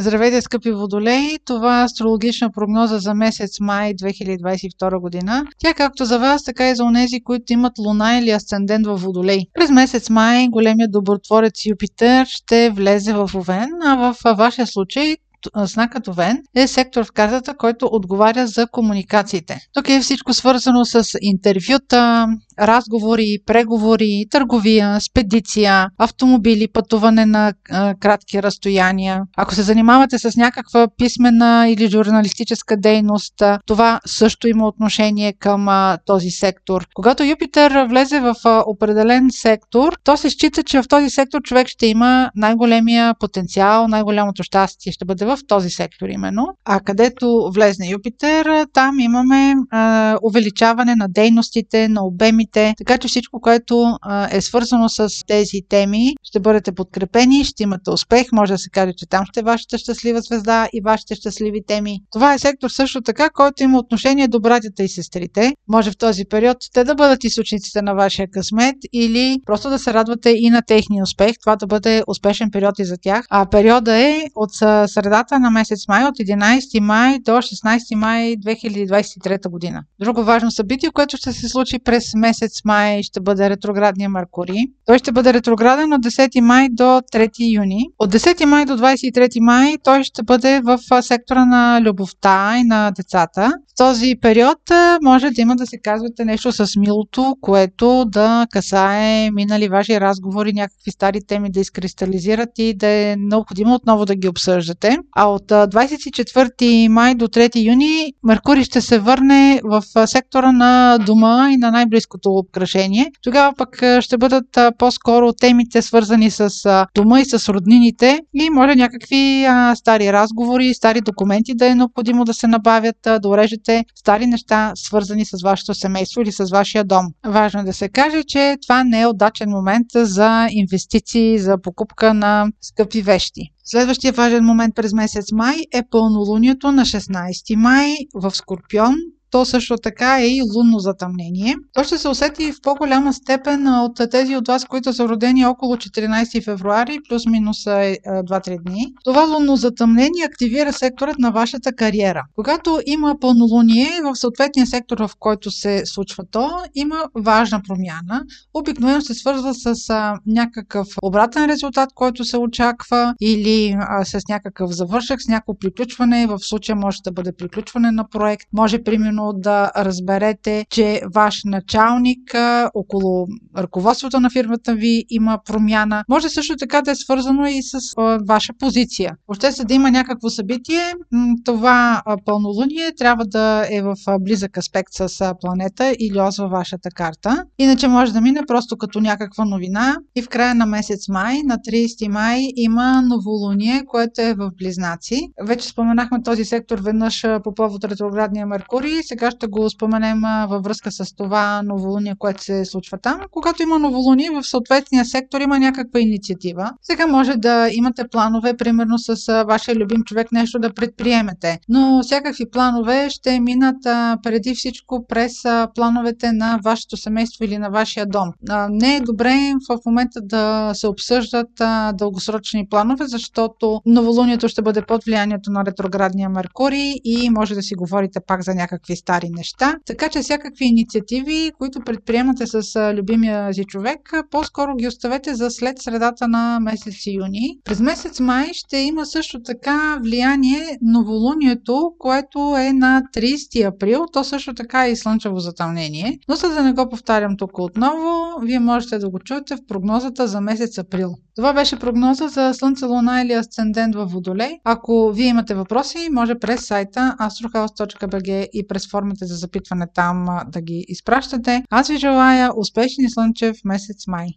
Здравейте, скъпи водолеи! Това е астрологична прогноза за месец май 2022 година. Тя както за вас, така и за онези, които имат луна или асцендент в водолей. През месец май големият добротворец Юпитер ще влезе в Овен, а в вашия случай знакът Овен е сектор в картата, който отговаря за комуникациите. Тук е всичко свързано с интервюта, разговори, преговори, търговия, спедиция, автомобили, пътуване на а, кратки разстояния. Ако се занимавате с някаква писмена или журналистическа дейност, това също има отношение към а, този сектор. Когато Юпитер влезе в а, определен сектор, то се счита, че в този сектор човек ще има най-големия потенциал, най-голямото щастие ще бъде в този сектор именно. А където влезне Юпитер, там имаме а, увеличаване на дейностите, на обемите, така че всичко, което е свързано с тези теми, ще бъдете подкрепени, ще имате успех, може да се каже, че там ще е вашата щастлива звезда и вашите щастливи теми. Това е сектор също така, който има отношение до братята и сестрите. Може в този период те да бъдат източниците на вашия късмет или просто да се радвате и на техния успех. Това да бъде успешен период и за тях. А периода е от среда средата на месец май, от 11 май до 16 май 2023 година. Друго важно събитие, което ще се случи през месец май, ще бъде ретроградния Меркурий. Той ще бъде ретрограден от 10 май до 3 юни. От 10 май до 23 май той ще бъде в сектора на любовта и на децата. В този период може да има да се казвате нещо с милото, което да касае минали ваши разговори, някакви стари теми да изкристализират и да е необходимо отново да ги обсъждате. А от 24 май до 3 юни Меркурий ще се върне в сектора на дома и на най-близкото обкръжение. Тогава пък ще бъдат по-скоро темите свързани с дома и с роднините и може някакви стари разговори, стари документи да е необходимо да се набавят, да урежете стари неща свързани с вашето семейство или с вашия дом. Важно е да се каже, че това не е удачен момент за инвестиции, за покупка на скъпи вещи. Следващия важен момент през месец май е пълнолунието на 16 май в Скорпион то също така е и лунно затъмнение. То ще се усети в по-голяма степен от тези от вас, които са родени около 14 февруари, плюс-минус 2-3 е, дни. Това лунно затъмнение активира секторът на вашата кариера. Когато има пълнолуние в съответния сектор, в който се случва то, има важна промяна. Обикновено се свързва с някакъв обратен резултат, който се очаква или с някакъв завършък, с някакво приключване. В случая може да бъде приключване на проект, може примерно примерно да разберете, че ваш началник около ръководството на фирмата ви има промяна. Може също така да е свързано и с ваша позиция. Въобще се да има някакво събитие, това пълнолуние трябва да е в близък аспект с планета или ос във вашата карта. Иначе може да мине просто като някаква новина и в края на месец май, на 30 май, има новолуние, което е в Близнаци. Вече споменахме този сектор веднъж по повод ретроградния Меркурий сега ще го споменем във връзка с това новолуние, което се случва там. Когато има новолуние в съответния сектор, има някаква инициатива. Сега може да имате планове, примерно с вашия любим човек нещо да предприемете. Но всякакви планове ще минат преди всичко през плановете на вашето семейство или на вашия дом. Не е добре в момента да се обсъждат дългосрочни планове, защото новолунието ще бъде под влиянието на ретроградния Меркурий и може да си говорите пак за някакви стари неща. Така че всякакви инициативи, които предприемате с любимия си човек, по-скоро ги оставете за след средата на месец юни. През месец май ще има също така влияние новолунието, което е на 30 април. То също така е и слънчево затъмнение. Но за да не го повтарям тук отново, вие можете да го чуете в прогнозата за месец април. Това беше прогноза за Слънце, Луна или Асцендент в Водолей. Ако вие имате въпроси, може през сайта astrohouse.bg и през формите за запитване там да ги изпращате. Аз ви желая успешен слънчев месец май!